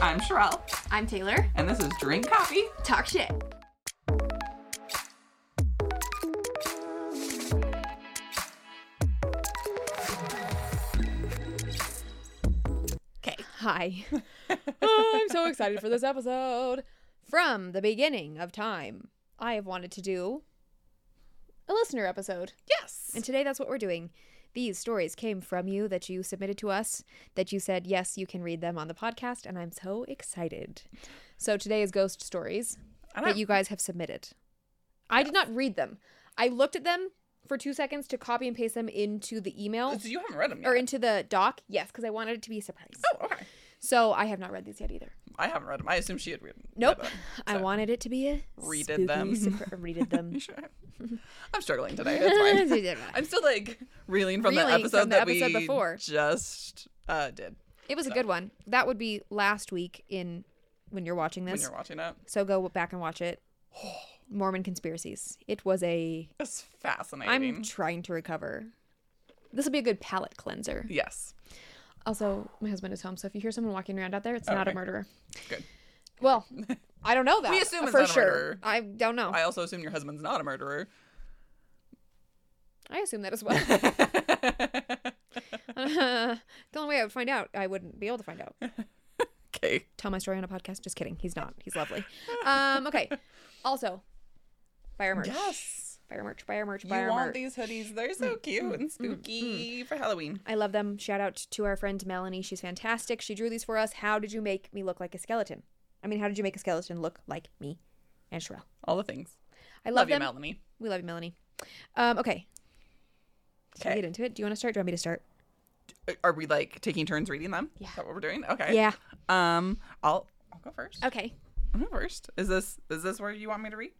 I'm Shirelle, I'm Tayler. and this is Drink Coffee. Talk shit. Okay. Hi. I'm so excited for this episode. From the beginning of time, I have wanted to do a listener episode. Yes. And today that's what we're doing. These stories came from you that you submitted to us, that you said, yes, you can read them on the podcast, and I'm so excited. So today is ghost stories that you guys have submitted. I did not read them. I looked at them for two seconds to copy and paste them into the email So you haven't read them yet. or into the doc. Yes, because I wanted it to be a surprise. oh, okay. So I have not read these yet either. I haven't read them. I assume she had read, read Nope. them. I wanted it to be a Readed them. surpri- readed them. Sure. I'm struggling today. It's fine. I'm still like reeling from the episode from the that episode we before. just uh, did It was a good one. That would be last week in when you're watching this. when you're watching it. So go back and watch it. Mormon conspiracies. It was a. It's fascinating. I'm trying to recover. This will be a good palate cleanser. yes. Also, my husband is home, so if you hear someone walking around out there, it's not a murderer. Good. Well, I don't know that. We assume it's for sure. murderer. I don't know. I also assume your husband's not a murderer. I assume that as well. the only way I would find out, I wouldn't be able to find out. okay. Tell my story on a podcast. Just kidding. He's not. He's lovely. Um, okay. Also, fire merch. Yes. Buy our merch. Buy our merch. You Buy our want merch. these hoodies? They're so Mm, cute and spooky for Halloween. I love them. Shout out to our friend Melanie. She's fantastic. She drew these for us. How did you make me look like a skeleton? I mean, how did you make a skeleton look like me and Shirelle? All the things. I love, Love, you. Melanie. We love you, Melanie. Um, okay. We Okay. get into it? Do you want to start? Do you want me to start? Are we like taking turns reading them? Yeah. Is that what we're doing? Okay. Yeah. Um, I'll I'll go first. Okay. I'll go first. Is this is this where you want me to read?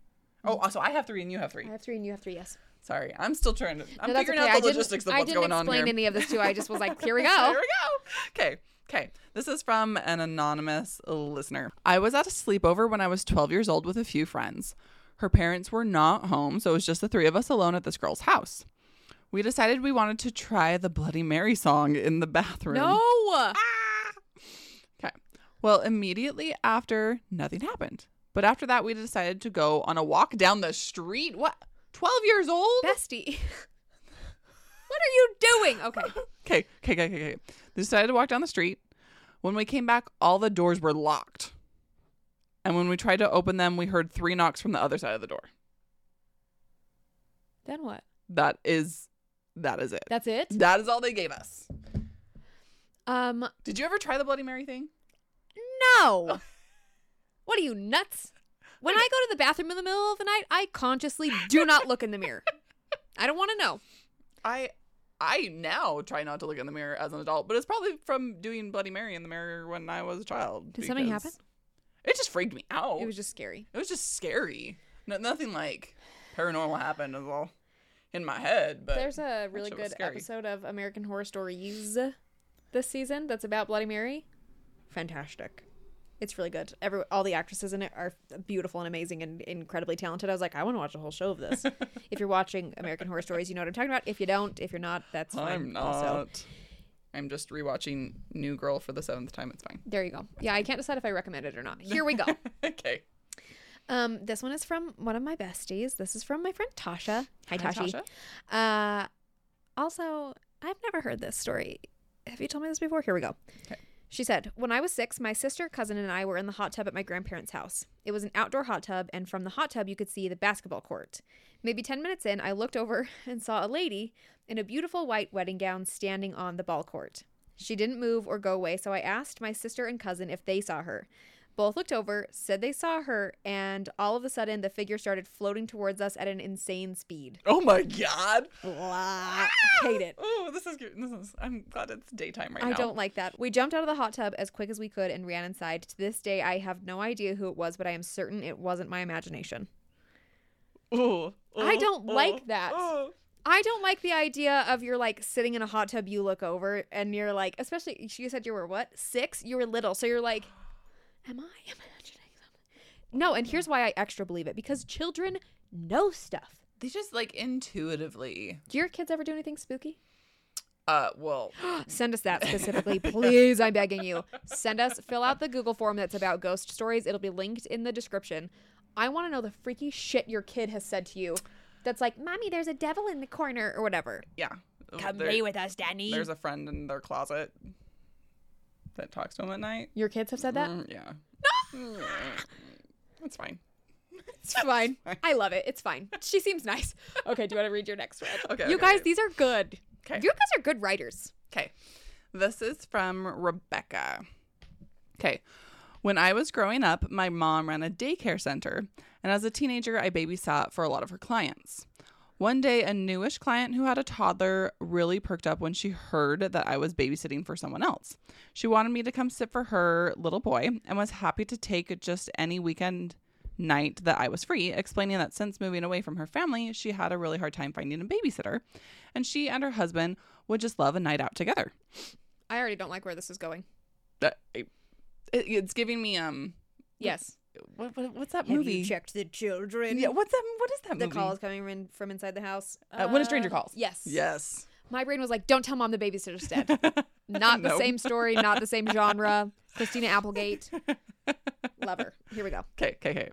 Oh, uh, so I have three and you have three. I have three and you have three. Yes. Sorry, I'm still trying to. I'm No, figuring okay. out the logistics of I didn't explain any of this too. I just was like, here we go. here we go. Okay. Okay. This is from an anonymous listener. I was at a sleepover when I was 12 years old with a few friends. Her parents were not home, so it was just the three of us alone at this girl's house. We decided we wanted to try the Bloody Mary song in the bathroom. No. Ah! Okay. Well, immediately after, nothing happened. But after that, we decided to go on a walk down the street. What? 12 years old? Bestie. what are you doing? Okay. Okay, okay, okay, okay. They decided to walk down the street. When we came back, all the doors were locked. And when we tried to open them, we heard three knocks from the other side of the door. Then what? That is that is it. That's it? That is all they gave us. Um, Did you ever try the Bloody Mary thing? no. What are you, nuts? When I go to the bathroom in the middle of the night, I consciously do not look in the mirror. I don't want to know. I I now try not to look in the mirror as an adult, but it's probably from doing Bloody Mary in the mirror when I was a child. Did something happen? It just freaked me out. It was just scary. It was just scary. No, nothing like paranormal happened at all in my head, but There's a really good episode of American Horror Stories this season that's about Bloody Mary. Fantastic. It's really good. Every all the actresses in it are beautiful and amazing and incredibly talented. I was like, I want to watch a whole show of this. if you're watching American Horror Stories, you know what I'm talking about. If you don't, if you're not, that's fine. I'm not. Also, I'm just rewatching New Girl for the seventh time. It's fine. there you go. Yeah, I can't decide if I recommend it or not. Here we go. okay. Um, this one is from one of my besties. This is from my friend Tasha. Hi, Hi, Tashi. Uh, also, I've never heard this story. Have you told me this before? Here we go. Okay. She said, When I was six, my sister, cousin, and I were in the hot tub at my grandparents' house. It was an outdoor hot tub, and from the hot tub, you could see the basketball court. Maybe 10 minutes in, I looked over and saw a lady in a beautiful white wedding gown standing on the ball court. She didn't move or go away, so I asked my sister and cousin if they saw her. Both looked over, said they saw her, and all of a sudden, the figure started floating towards us at an insane speed. Oh my god. Blah. Ah! Hate it. Oh, this is good. This is. I'm glad it's daytime right I now. I don't like that. We jumped out of the hot tub as quick as we could and ran inside. To this day, I have no idea who it was, but I am certain it wasn't my imagination. Ooh, I don't ooh, like that. ooh. I don't like the idea of you're like sitting in a hot tub, you look over, and you're like, especially you said you were what six? You were little, so you're like, am I imagining something? No, and here's why I extra believe it because children know stuff. They just like intuitively. Do your kids ever do anything spooky? Uh, well, Send us that specifically, please. I'm begging you. Send us, fill out the Google form that's about ghost stories. It'll be linked in the description. I want to know the freaky shit your kid has said to you that's like, Mommy, there's a devil in the corner, or whatever. yeah. Come There- play with us, Danny. There's a friend in their closet that talks to him at night. Your kids have said that? Mm, yeah. That's fine. It's fine. I love it. It's fine. She seems nice. Okay, do you want to read your next one? Okay, You okay, guys, okay. these are good. Okay. You guys are good writers. Okay. This is from Rebecca. Okay. When I was growing up, my mom ran a daycare center, and as a teenager, I babysat for a lot of her clients. One day, a newish client who had a toddler really perked up when she heard that I was babysitting for someone else. She wanted me to come sit for her little boy and was happy to take just any weekend night that I was free, explaining that since moving away from her family, she had a really hard time finding a babysitter, and she and her husband would just love a night out together. I already don't like where this is going. It, it's giving me um Yes. What, what what's that Have movie? you checked the children? yeah, what's that? What is that The movie? call is coming in from inside the house. Uh, When a Stranger Calls. Yes. Yes. My brain was like, don't tell mom the babysitter's dead. Not the Nope. same story, not the same genre. Christina Applegate. Love her. Here we go. Okay, okay, okay.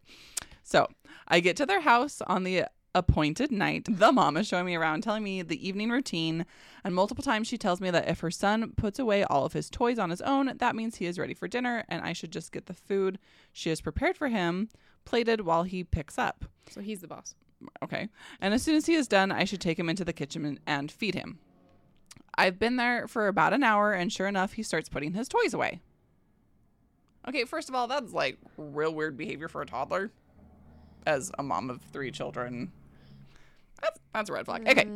So I get to their house on the appointed night. The mom is showing me around, telling me the evening routine, and multiple times she tells me that if her son puts away all of his toys on his own, that means he is ready for dinner, and I should just get the food she has prepared for him plated while he picks up. So he's the boss. Okay. And as soon as he is done, I should take him into the kitchen and- and feed him. I've been there for about an hour, and sure enough, he starts putting his toys away. Okay, first of all, that's like real weird behavior for a toddler. As a mom of three children, that's that's a red flag. Okay.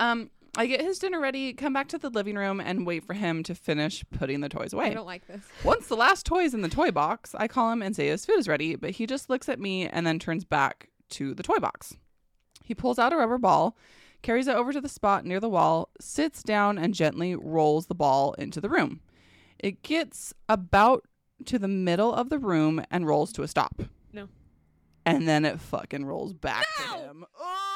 Um, I get his dinner ready, come back to the living room, and wait for him to finish putting the toys away. I don't like this. Once the last toy is in the toy box, I call him and say his food is ready, but he just looks at me and then turns back to the toy box. He pulls out a rubber ball, carries it over to the spot near the wall, sits down, and gently rolls the ball into the room. It gets about to the middle of the room and rolls to a stop. No. And then it fucking rolls back Ow! to him. Oh!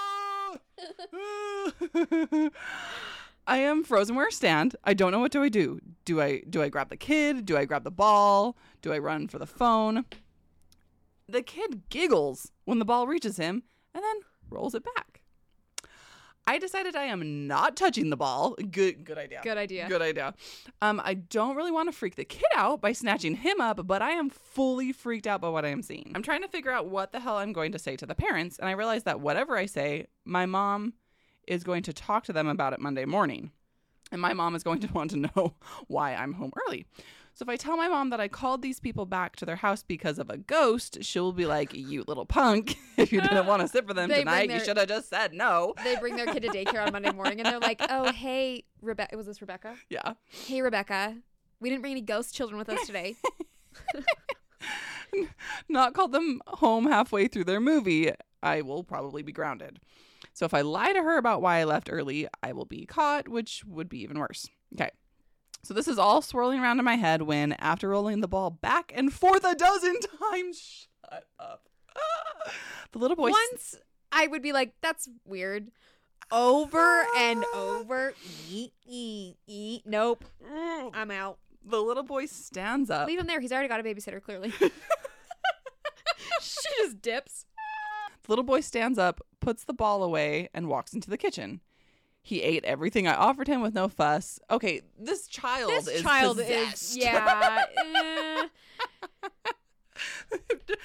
I am frozen where I stand. I don't know what do I do. Do I do I grab the kid? Do I grab the ball? Do I run for the phone? The kid giggles when the ball reaches him and then rolls it back. I decided I am not touching the ball. Good good idea. Good idea. Good idea. Um, I don't really want to freak the kid out by snatching him up, but I am fully freaked out by what I am seeing. I'm trying to figure out what the hell I'm going to say to the parents, and I realize that whatever I say, my mom is going to talk to them about it Monday morning. And my mom is going to want to know why I'm home early. So if I tell my mom that I called these people back to their house because of a ghost, she'll be like, You little punk. If you didn't want to sit for them They tonight, you should have just said no. They bring their kid to daycare on Monday morning and they're like, oh, hey, Rebecca. Was this Rebecca? Yeah. Hey, Rebecca. We didn't bring any ghost children with us today. not call them home halfway through their movie, I will probably be grounded. So if I lie to her about why I left early, I will be caught, which would be even worse. Okay. So this is all swirling around in my head when, after rolling the ball back and forth a dozen times, shut up. The little boy. Once I would be like, that's weird. Over and over. Eat, eat, eat. Nope. Mm. I'm out. the little boy stands up. Leave him there. He's already got a babysitter, clearly. she just dips. The little boy stands up, puts the ball away, and walks into the kitchen. He ate everything I offered him with no fuss. Okay, this child This is child possessed. is, yeah. eh.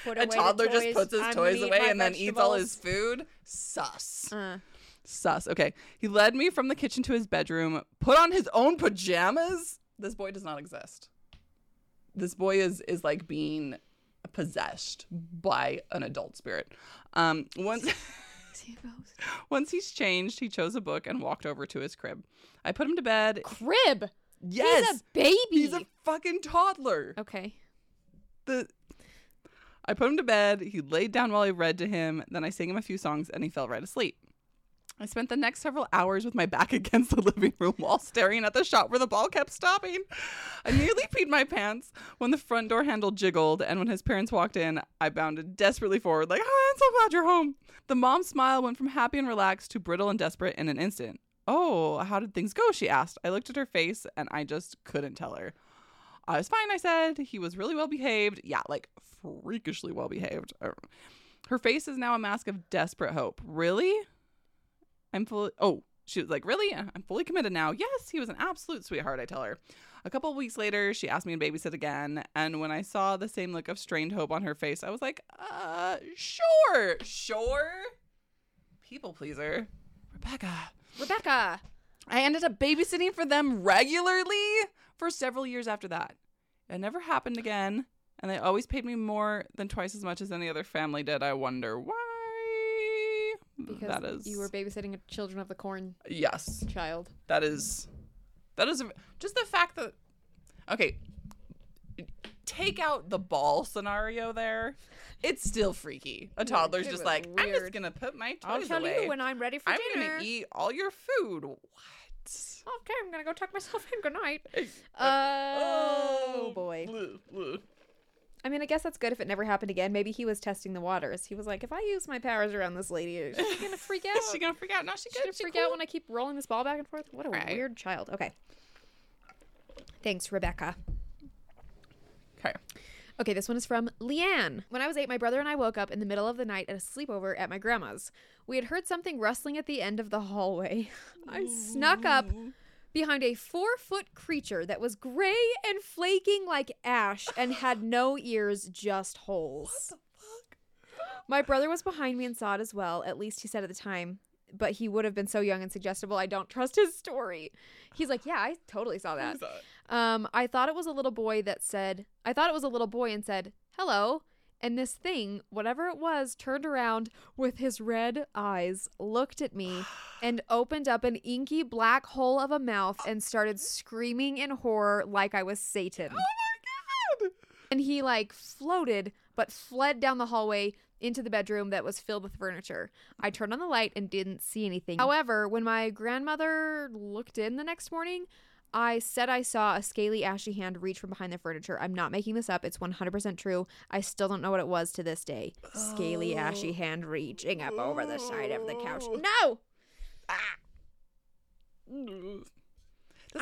A toddler just puts his I'm toys away and then eats all his food. Sus. Uh, Sus. Okay. He led me from the kitchen to his bedroom, put on his own pajamas. This boy does not exist. This boy is is like being possessed by an adult spirit. Um once once he's changed, he chose a book and walked over to his crib. I put him to bed. Crib. Yes. He's a baby. He's a fucking toddler. okay. The I put him to bed. He laid down while I read to him. Then I sang him a few songs and he fell right asleep. I spent the next several hours with my back against the living room wall, staring at the shot where the ball kept stopping. I nearly peed my pants when the front door handle jiggled, and when his parents walked in, I bounded desperately forward, like, oh, I'm so glad you're home. The mom's smile went from happy and relaxed to brittle and desperate in an instant. Oh, how did things go? She asked. I looked at her face and I just couldn't tell her. I was fine, I said. He was really well behaved. Yeah, like freakishly well behaved. Her face is now a mask of desperate hope. Really? I'm fully. Oh, she was like, Really? I'm fully committed now. Yes, he was an absolute sweetheart, I tell her. A couple of weeks later, she asked me to babysit again. And when I saw the same look of strained hope on her face, I was like, Uh, sure, sure. People pleaser. Rebecca. Rebecca. I ended up babysitting for them regularly for several years after that. It never happened again, and they always paid me more than twice as much as any other family did. I wonder why. Because that is you were babysitting a Children of the Corn yes. child. That is that is just the fact that okay. Take out the ball scenario there. It's still freaky. A toddler's just like, I'm just gonna put my toys I'll tell away. you when I'm ready for I'm dinner. gonna eat all your food. What? Okay, I'm gonna go tuck myself in. Good night. Uh, Oh boy. bleh, bleh. I mean, I guess that's good if it never happened again. Maybe he was testing the waters. He was like, if I use my powers around this lady, is she gonna freak out? Is she gonna freak out? No, she She's gonna She freak cool. out when I keep rolling this ball back and forth. What a Right. weird child. Okay. Thanks, Rebecca. Okay. Okay, this one is from Leanne. When I was eight, my brother and I woke up in the middle of the night at a sleepover at my grandma's. We had heard something rustling at the end of the hallway. I snuck up behind a four foot creature that was gray and flaking like ash and had no ears, just holes. What the fuck? My brother was behind me and saw it as well, at least he said at the time. But he would have been so young and suggestible, I don't trust his story. He's like, Yeah, I totally saw that. Um, I thought it was a little boy that said, I thought it was a little boy and said, hello. And this thing, whatever it was, turned around with his red eyes, looked at me, and opened up an inky black hole of a mouth and started screaming in horror like I was Satan. Oh my god! And he like floated, but fled down the hallway into the bedroom that was filled with furniture. I turned on the light and didn't see anything. However, when my grandmother looked in the next morning, I said I saw a scaly, ashy hand reach from behind the furniture. I'm not making this up. It's 100% true. I still don't know what it was to this day. Scaly, ashy hand reaching up over the side of the couch. No! I'm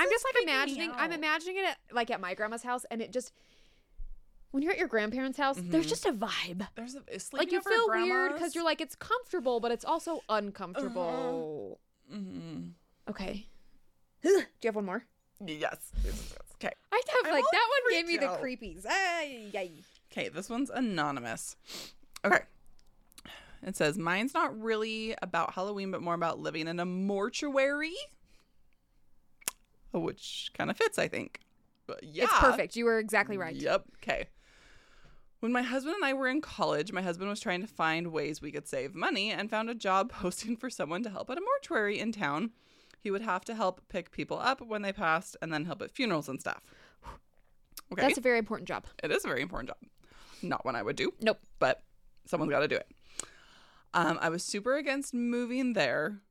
just like imagining. I'm imagining it at, like at my grandma's house, and it just when you're at your grandparents' house, there's just a vibe. There's a Like you feel weird because you're like it's comfortable, but it's also uncomfortable. mm-hmm Okay. Do you have one more? Yes. Okay. I have I'm like that one gave me freaked the out. creepies. Ay, ay. Okay, this one's anonymous. Okay. It says, Mine's not really about Halloween, but more about living in a mortuary. Which kind of fits, I think. But yeah. It's perfect. You were exactly right. Yep. Okay. When my husband and I were in college, my husband was trying to find ways we could save money and found a job posting for someone to help at a mortuary in town. He would have to help pick people up when they passed and then help at funerals and stuff. Okay. That's a very important job. It is a very important job. Not one I would do. Nope. But someone's got to do it. Um, I was super against moving there.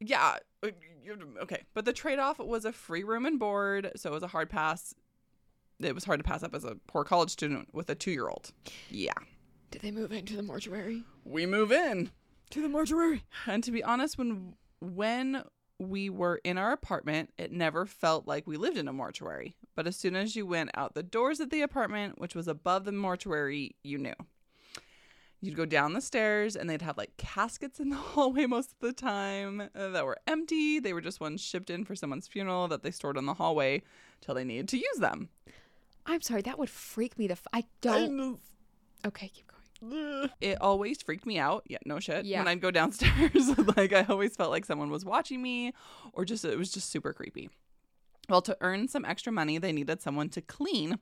Yeah. uh, Okay. But the trade off was a free room and board. So it was a hard pass. It was hard to pass up as a poor college student with a two year old. Yeah. Did they move into the mortuary? We move in. To the mortuary. And to be honest, when when we were in our apartment, it never felt like we lived in a mortuary. But as soon as you went out the doors of the apartment, which was above the mortuary, you knew. You'd go down the stairs and they'd have like caskets in the hallway most of the time uh, that were empty. They were just ones shipped in for someone's funeral that they stored in the hallway till they needed to use them. I'm sorry. That would freak me. The f- I don't. Okay, keep going. It always freaked me out. Yeah, no shit. Yeah. When I'd go downstairs, like I always felt like someone was watching me, or just it was just super creepy. Well, to earn some extra money, they needed someone to clean,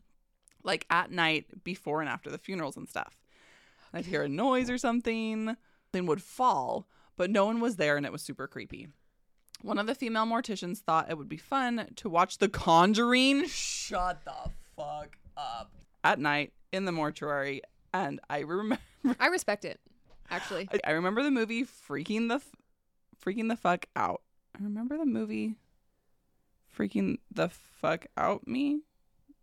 like at night before and after the funerals and stuff. I'd hear a noise or something, thing would fall, but no one was there, and it was super creepy. One of the female morticians thought it would be fun to watch The Conjuring. Shut the fuck up. At night in the mortuary, and I remember I respect it. Actually, I, I remember the movie freaking the f- freaking the fuck out. I remember the movie freaking the fuck out me.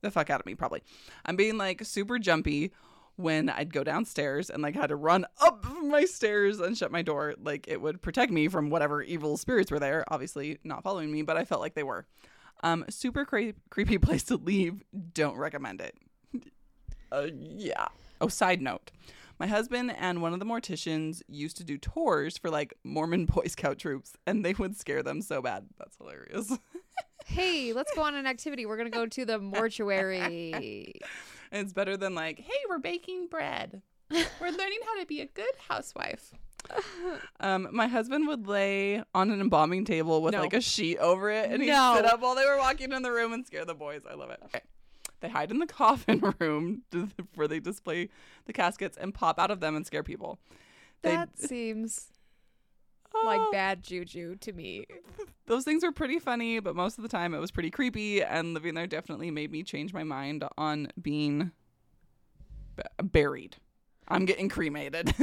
The fuck out of me probably. I'm being like super jumpy when I'd go downstairs and like had to run up my stairs and shut my door, like it would protect me from whatever evil spirits were there. Obviously, not following me, but I felt like they were. Um, super cre- creepy place to leave. Don't recommend it. uh, yeah. Oh, side note. My husband and one of the morticians used to do tours for like Mormon Boy Scout troops, and they would scare them so bad. That's hilarious. Hey, let's go on an activity. We're gonna go to the mortuary. it's better than like, hey, we're baking bread. We're learning how to be a good housewife. Um, my husband would lay on an embalming table with No. like a sheet over it, and he'd No. sit up while they were walking in the room and scare the boys. I love it. Okay. They hide in the coffin room where they display the caskets and pop out of them and scare people. They- That seems uh, like Oh, bad juju to me. those things were pretty funny, but most of the time it was pretty creepy. And living there definitely made me change my mind on being b- buried. I'm getting cremated.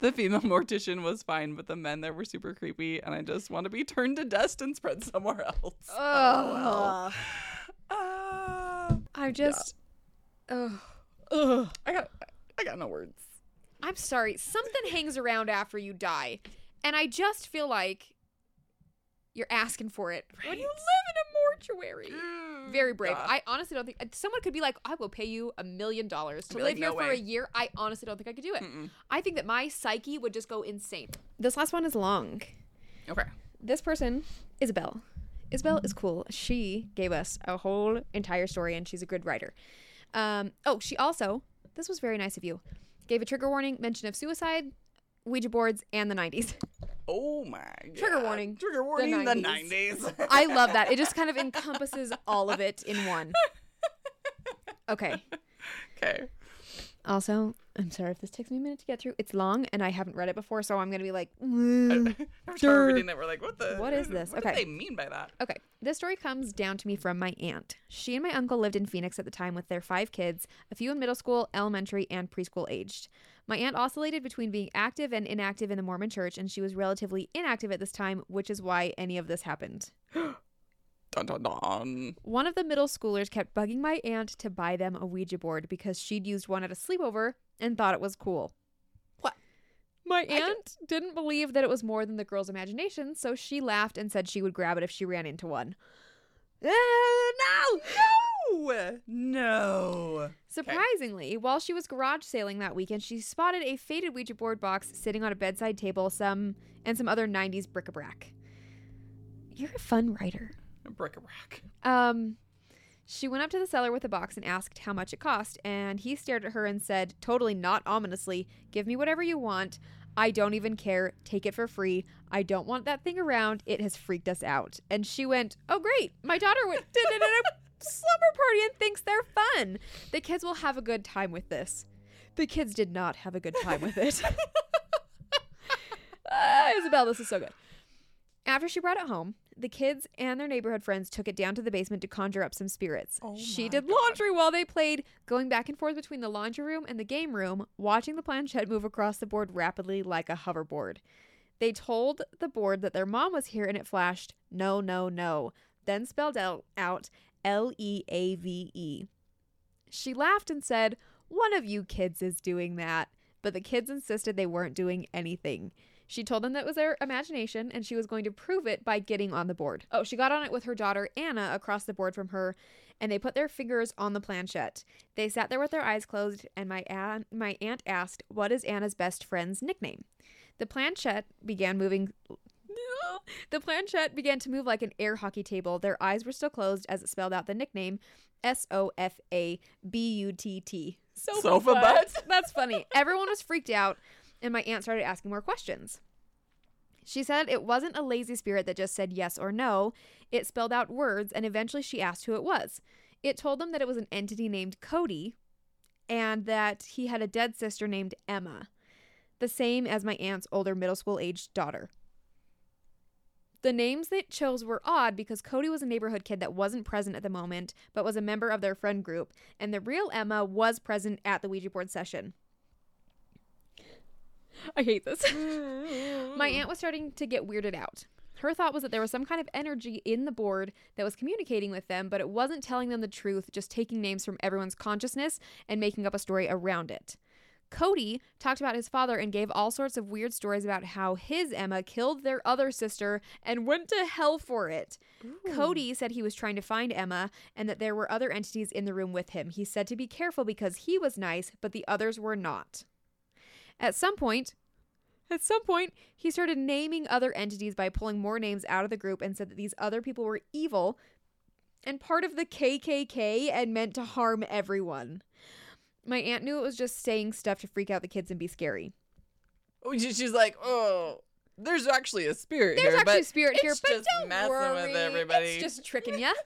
the female mortician was fine, but the men there were super creepy, and I just want to be turned to dust and spread somewhere else. Oh, Ah. I just. Ugh. Ugh. I got, I got no words. I'm sorry. Something hangs around after you die, and I just feel like you're asking for it when you live in a mortuary. Very brave. Yeah. I honestly don't think someone could be like, "I will pay you a million dollars to live like, here "No for a year." I honestly don't think I could do it. Mm-mm. I think that my psyche would just go insane. This last one is long. Okay. This person, Isabel. Isabel is cool. She gave us a whole entire story, and she's a good writer. Um, oh, she also, this was very nice of you, gave a trigger warning, mention of suicide, Ouija boards, and the 90s. Oh my god. Trigger warning. Trigger warning. The 90s. 90s. I love that. It just kind of encompasses all of it in one. Okay. okay. Also, I'm sorry if this takes me a minute to get through. It's long, and I haven't read it before, so I'm going to be like, I'm mm, sure reading that we're like, what the? What is this? What Okay. do they mean by that? Okay, this story comes down to me from my aunt. She and my uncle lived in Phoenix at the time with their five kids, a few in middle school, elementary, and preschool aged. My aunt oscillated between being active and inactive in the Mormon church, and she was relatively inactive at this time, which is why any of this happened. Dun dun dun. One of the middle schoolers kept bugging my aunt to buy them a Ouija board because she'd used one at a sleepover and thought it was cool. What? My I aunt didn't believe that it was more than the girl's imagination, so she laughed and said she would grab it if she ran into one. Uh, no! No. No. Surprisingly, while she was garage sailing that weekend, she spotted a faded Ouija board box sitting on a bedside table, some and some other 90s bric-a-brac. You're a fun writer. Bric-a-brac. Um, she went up to the seller with the box and asked how much it cost, and he stared at her and said, totally not ominously, "Give me whatever you want. I don't even care. Take it for free. I don't want that thing around. It has freaked us out." And she went, "Oh great, my daughter went did it at a slumber party and thinks they're fun. The kids will have a good time with this." The kids did not have a good time with it. Ah, Isabel, this is so good. After she brought it home, the kids and their neighborhood friends took it down to the basement to conjure up some spirits. Oh she did God. laundry while they played, going back and forth between the laundry room and the game room, watching the planchette move across the board rapidly like a hoverboard. They told the board that their mom was here and it flashed, no, no, no, then spelled out, out L E A V E. She laughed and said, One of you kids is doing that. But the kids insisted they weren't doing anything. She told them that was their imagination and she was going to prove it by getting on the board. Oh, she got on it with her daughter Anna across the board from her and they put their fingers on the planchette. They sat there with their eyes closed and my aunt, my aunt asked, "What is Anna's best friend's nickname?" The planchette began moving the planchette began to move like an air hockey table. Their eyes were still closed as it spelled out the nickname S O F A B U T T. Sofa butt. That's funny. Everyone was freaked out, and my aunt started asking more questions. She said it wasn't a lazy spirit that just said yes or no. It spelled out words, and eventually she asked who it was. It told them that it was an entity named Cody and that he had a dead sister named Emma, the same as my aunt's older middle school aged daughter. The names they chose were odd because Cody was a neighborhood kid that wasn't present at the moment, but was a member of their friend group, and the real Emma was present at the Ouija board session. I hate this. Mm-hmm. My aunt was starting to get weirded out. Her thought was that there was some kind of energy in the board that was communicating with them, but it wasn't telling them the truth, just taking names from everyone's consciousness and making up a story around it. Cody talked about his father and gave all sorts of weird stories about how his Emma killed their other sister and went to hell for it. Cody said he was trying to find Emma and that there were other entities in the room with him. He said to be careful because he was nice, but the others were not. At some point, at some point, he started naming other entities by pulling more names out of the group and said that these other people were evil and part of the KKK and meant to harm everyone. My aunt knew it was just saying stuff to freak out the kids and be scary. She's like, oh, there's actually a spirit There's here, actually a spirit here, but just don't messing worry. with everybody. It's just tricking you.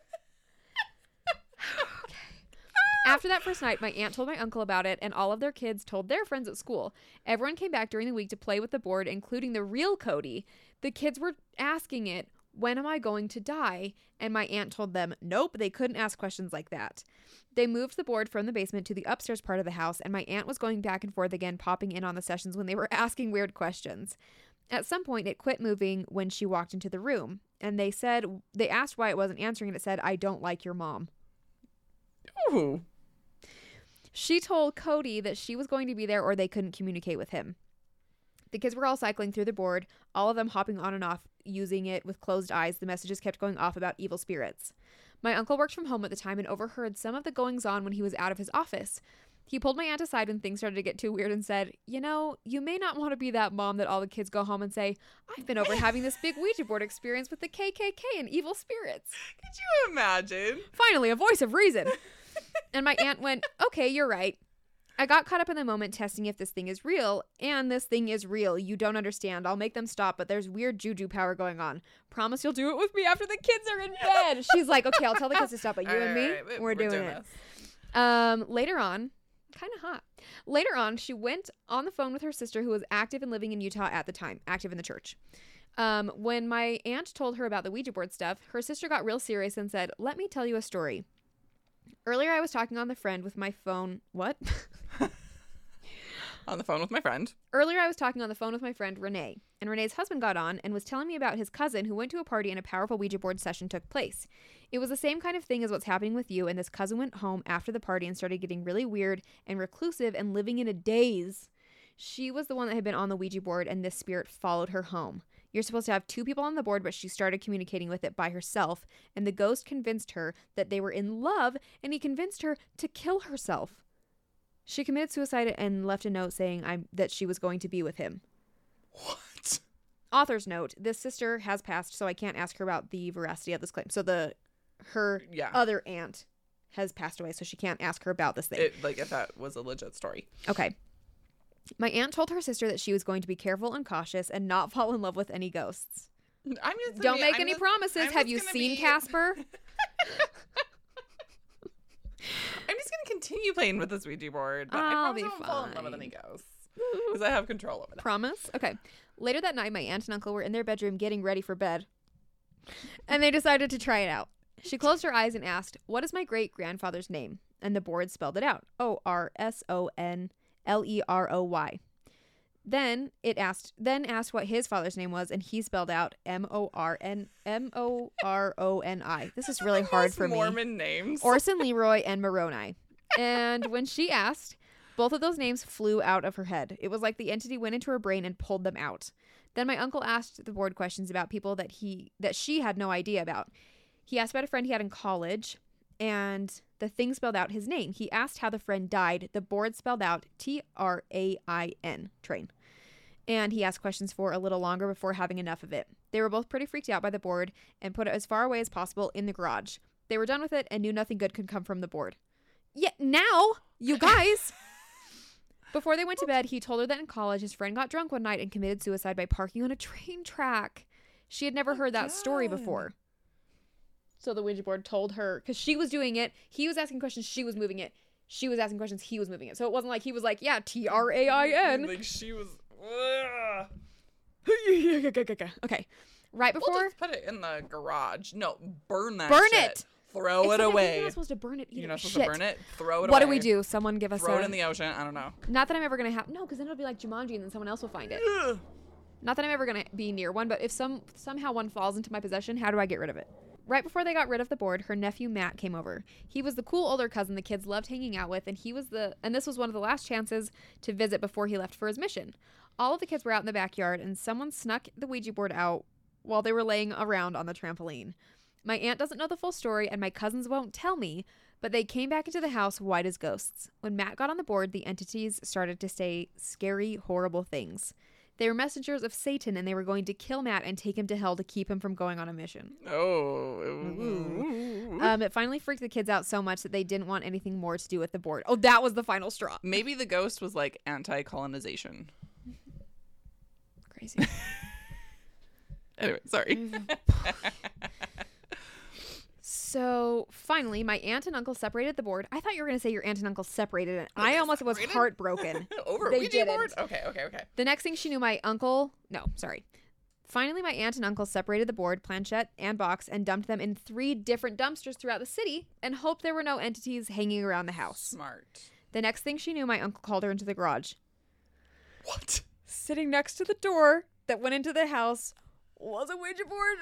After that first night, my aunt told my uncle about it, and all of their kids told their friends at school. Everyone came back during the week to play with the board, including the real Cody. The kids were asking it, When am I going to die? And my aunt told them, Nope, they couldn't ask questions like that. They moved the board from the basement to the upstairs part of the house, and my aunt was going back and forth again, popping in on the sessions when they were asking weird questions. At some point, it quit moving when she walked into the room, and they said, they asked why it wasn't answering, and it said, I don't like your mom. Ooh. She told Cody that she was going to be there or they couldn't communicate with him. The kids were all cycling through the board, all of them hopping on and off, using it with closed eyes. The messages kept going off about evil spirits. My uncle worked from home at the time and overheard some of the goings on when he was out of his office. He pulled my aunt aside when things started to get too weird and said, You know, you may not want to be that mom that all the kids go home and say, I've been over having this big Ouija board experience with the KKK and evil spirits. Could you imagine? Finally, a voice of reason. And my aunt went, Okay, you're right. I got caught up in the moment testing if this thing is real, and this thing is real. You don't understand. I'll make them stop, but there's weird juju power going on. Promise you'll do it with me after the kids are in bed. She's like, Okay, I'll tell the kids to stop, but you All and me, right, we- we're, doing, it. this. Um, later on, kind of hot. Later on, she went on the phone with her sister, who was active and living in Utah at the time, active in the church. Um, when my aunt told her about the Ouija board stuff, her sister got real serious and said, Let me tell you a story. Earlier, I was talking on the friend with my phone. What? On the phone with my friend. Earlier, I was talking on the phone with my friend Renee, and Renee's husband got on and was telling me about his cousin who went to a party and a powerful Ouija board session took place. It was the same kind of thing as what's happening with you, and this cousin went home after the party and started getting really weird and reclusive and living in a daze. She was the one that had been on the Ouija board, and this spirit followed her home. You're supposed to have two people on the board, but she started communicating with it by herself, and the ghost convinced her that they were in love, and he convinced her to kill herself. She committed suicide and left a note saying I'm, that she was going to be with him. What? Author's note: This sister has passed, so I can't ask her about the veracity of this claim. So the her Yeah. other aunt has passed away, so she can't ask her about this thing. It, like if that was a legit story. okay. My aunt told her sister that she was going to be careful and cautious and not fall in love with any ghosts. I'm just Don't be- make I'm any just- promises. I'm Have you seen be- Casper? I'm just gonna continue playing with this Ouija board, but I'll I'll promise be I won't fall in love with any ghosts because I have control over them. Promise? Okay. Later that night, my aunt and uncle were in their bedroom getting ready for bed. And they decided to try it out. She closed her eyes and asked, What is my great grandfather's name? And the board spelled it out O R S O N L E R O Y. Then it asked then asked what his father's name was, and he spelled out M O R N M O R O N I. This is really hard for me. Mormon names. Orson Leroy and Moroni. And when she asked, both of those names flew out of her head. It was like the entity went into her brain and pulled them out. Then my uncle asked the board questions about people that he that she had no idea about. He asked about a friend he had in college, and the thing spelled out his name. He asked how the friend died. The board spelled out T R A I N, train. And he asked questions for a little longer before having enough of it. They were both pretty freaked out by the board and put it as far away as possible in the garage. They were done with it and knew nothing good could come from the board. Yet now, you guys. Before they went to bed, he told her that in college his friend got drunk one night and committed suicide by parking on a train track. She had never Oh, heard that story before. So the Ouija board told her because she was doing it. He was asking questions. She was moving it. She was asking questions. He was moving it. So it wasn't like he was like, yeah, T R A I N. Like she was. Okay. Right We'll before just put it in the garage. No, burn that. Burn shit. it! Throw It's it You're away. not supposed to burn it. Either. You're not supposed Shit. to burn it. Throw it away. What do we do? Someone give us Throw a. it in the ocean. I don't know. Not that I'm ever gonna have. No, because then it'll be like Jumanji, and then someone else will find it. Ugh. Not that I'm ever gonna be near one, but if some somehow one falls into my possession, how do I get rid of it? Right before they got rid of the board, her nephew Matt came over. He was the cool older cousin the kids loved hanging out with, and he was the and this was one of the last chances to visit before he left for his mission. All of the kids were out in the backyard, and someone snuck the Ouija board out while they were laying around on the trampoline. My aunt doesn't know the full story, and my cousins won't tell me, but they came back into the house white as ghosts. When Matt got on the board, the entities started to say scary, horrible things. They were messengers of Satan, and they were going to kill Matt and take him to hell to keep him from going on a mission. Oh. Um, it finally freaked the kids out so much that they didn't want anything more to do with the board. Oh, that was the final straw. Maybe the ghost was like anti colonization. Crazy. Anyway, sorry. So finally, my aunt and uncle separated the board. I thought you were going to say your aunt and uncle separated it. I almost was heartbroken. Over a They Ouija didn't. board? Okay, okay, okay. The next thing she knew, my uncle, no, sorry. Finally, my aunt and uncle separated the board, planchette, and box and dumped them in three different dumpsters throughout the city and hoped there were no entities hanging around the house. Smart. The next thing she knew, my uncle called her into the garage. What? Sitting next to the door that went into the house was a Ouija board.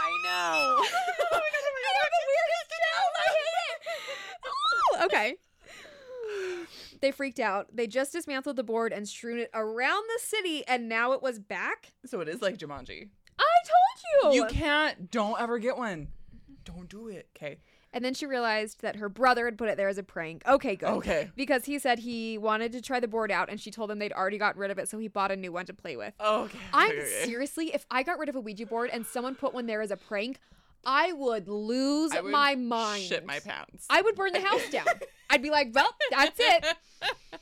I know. Oh I have the weirdest chills. I hate it. Ooh, okay. They freaked out. They just dismantled the board and strewn it around the city, and now it was back. So it is like Jumanji. I told you. You can't. Don't ever get one. Don't do it. Okay. and then she realized that her brother had put it there as a prank. Okay, good. Okay. Because he said he wanted to try the board out, and she told him they'd already got rid of it, so he bought a new one to play with. Okay. I'm okay, okay. seriously, if I got rid of a Ouija board and someone put one there as a prank, I would lose I would my mind. Shit my pants. I would burn the house down. I'd be like, well, that's it.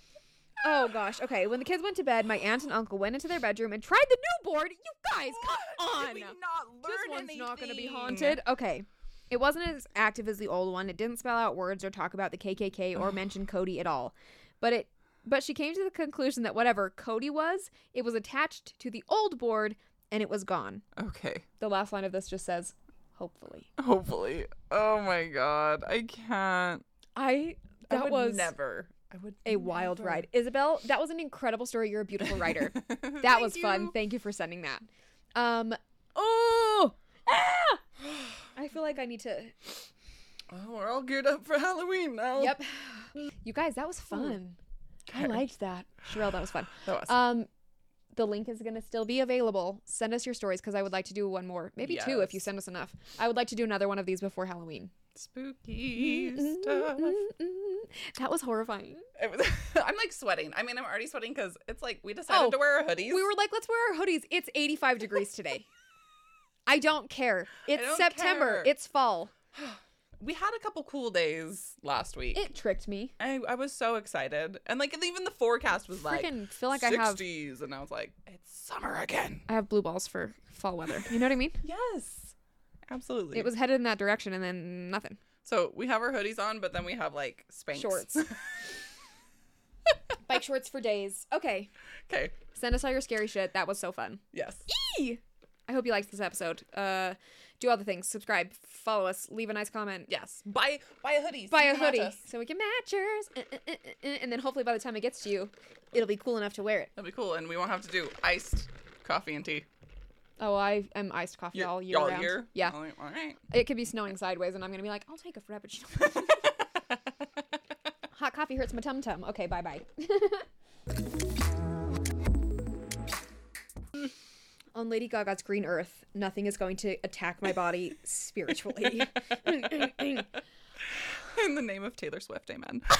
Oh gosh. Okay. When the kids went to bed, my aunt and uncle went into their bedroom and tried the new board. You guys, come on. Did we not this learn one's not going to be haunted. Okay. It wasn't as active as the old one. It didn't spell out words or talk about the KKK or mention Cody at all. But it but she came to the conclusion that whatever Cody was, it was attached to the old board and it was gone. Okay. The last line of this just says, hopefully. Hopefully. Oh my god. I can't. I I that would was never. I would a wild ride. Isabel, that was an incredible story. You're a beautiful writer. That was fun. Thank you for sending that. Um oh ah! I feel like I need to Oh, we're all geared up for Halloween now. Yep. You guys, that was fun. I liked that. Shirelle, that was fun. That was. Um the link is going to still be available. Send us your stories because I would like to do one more. Maybe two if you send us enough. I would like to do another one of these before Halloween. spooky mm-hmm, stuff. Mm-hmm. That was horrifying. Was, I'm like sweating. I mean, I'm already sweating because it's like we decided Oh, to wear our hoodies. We were like, let's wear our hoodies. It's 85 degrees today. I don't care. It's don't September. care. It's fall. we had a couple cool days last week. It tricked me. I, I was so excited, and like even the forecast was like Freaking feel like I have 60s, and I was like, it's summer again. I have blue balls for fall weather. You know what I mean? Yes, absolutely. It was headed in that direction and then nothing. so we have our hoodies on, but then we have like Spanx. Shorts. Bike shorts for days. Okay. okay. Send us all your scary shit. That was so fun. Yes. Eee! I hope you liked this episode. Uh do all the things. Subscribe, follow us, leave a nice comment. Yes. Buy buy a hoodie. Buy you a hoodie so we can match yours. Uh, uh, uh, uh, And then hopefully by the time it gets to you, it'll be cool enough to wear it. That'd be cool, and we won't have to do iced coffee and tea Oh, I am iced coffee Year- all year round. year. Yeah. All right. all right. It could be snowing sideways and I'm gonna be like, I'll take a frappuccino. Hot coffee hurts my tum tum. Okay, bye bye. On Lady Gaga's Green Earth, nothing is going to attack my body spiritually. In the name of Taylor Swift, amen.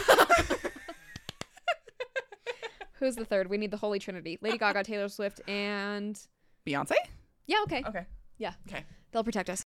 Who's the third? We need the Holy Trinity. Lady Gaga, Taylor Swift, and Beyonce? yeah, okay. Okay. Yeah. Okay. They'll protect us.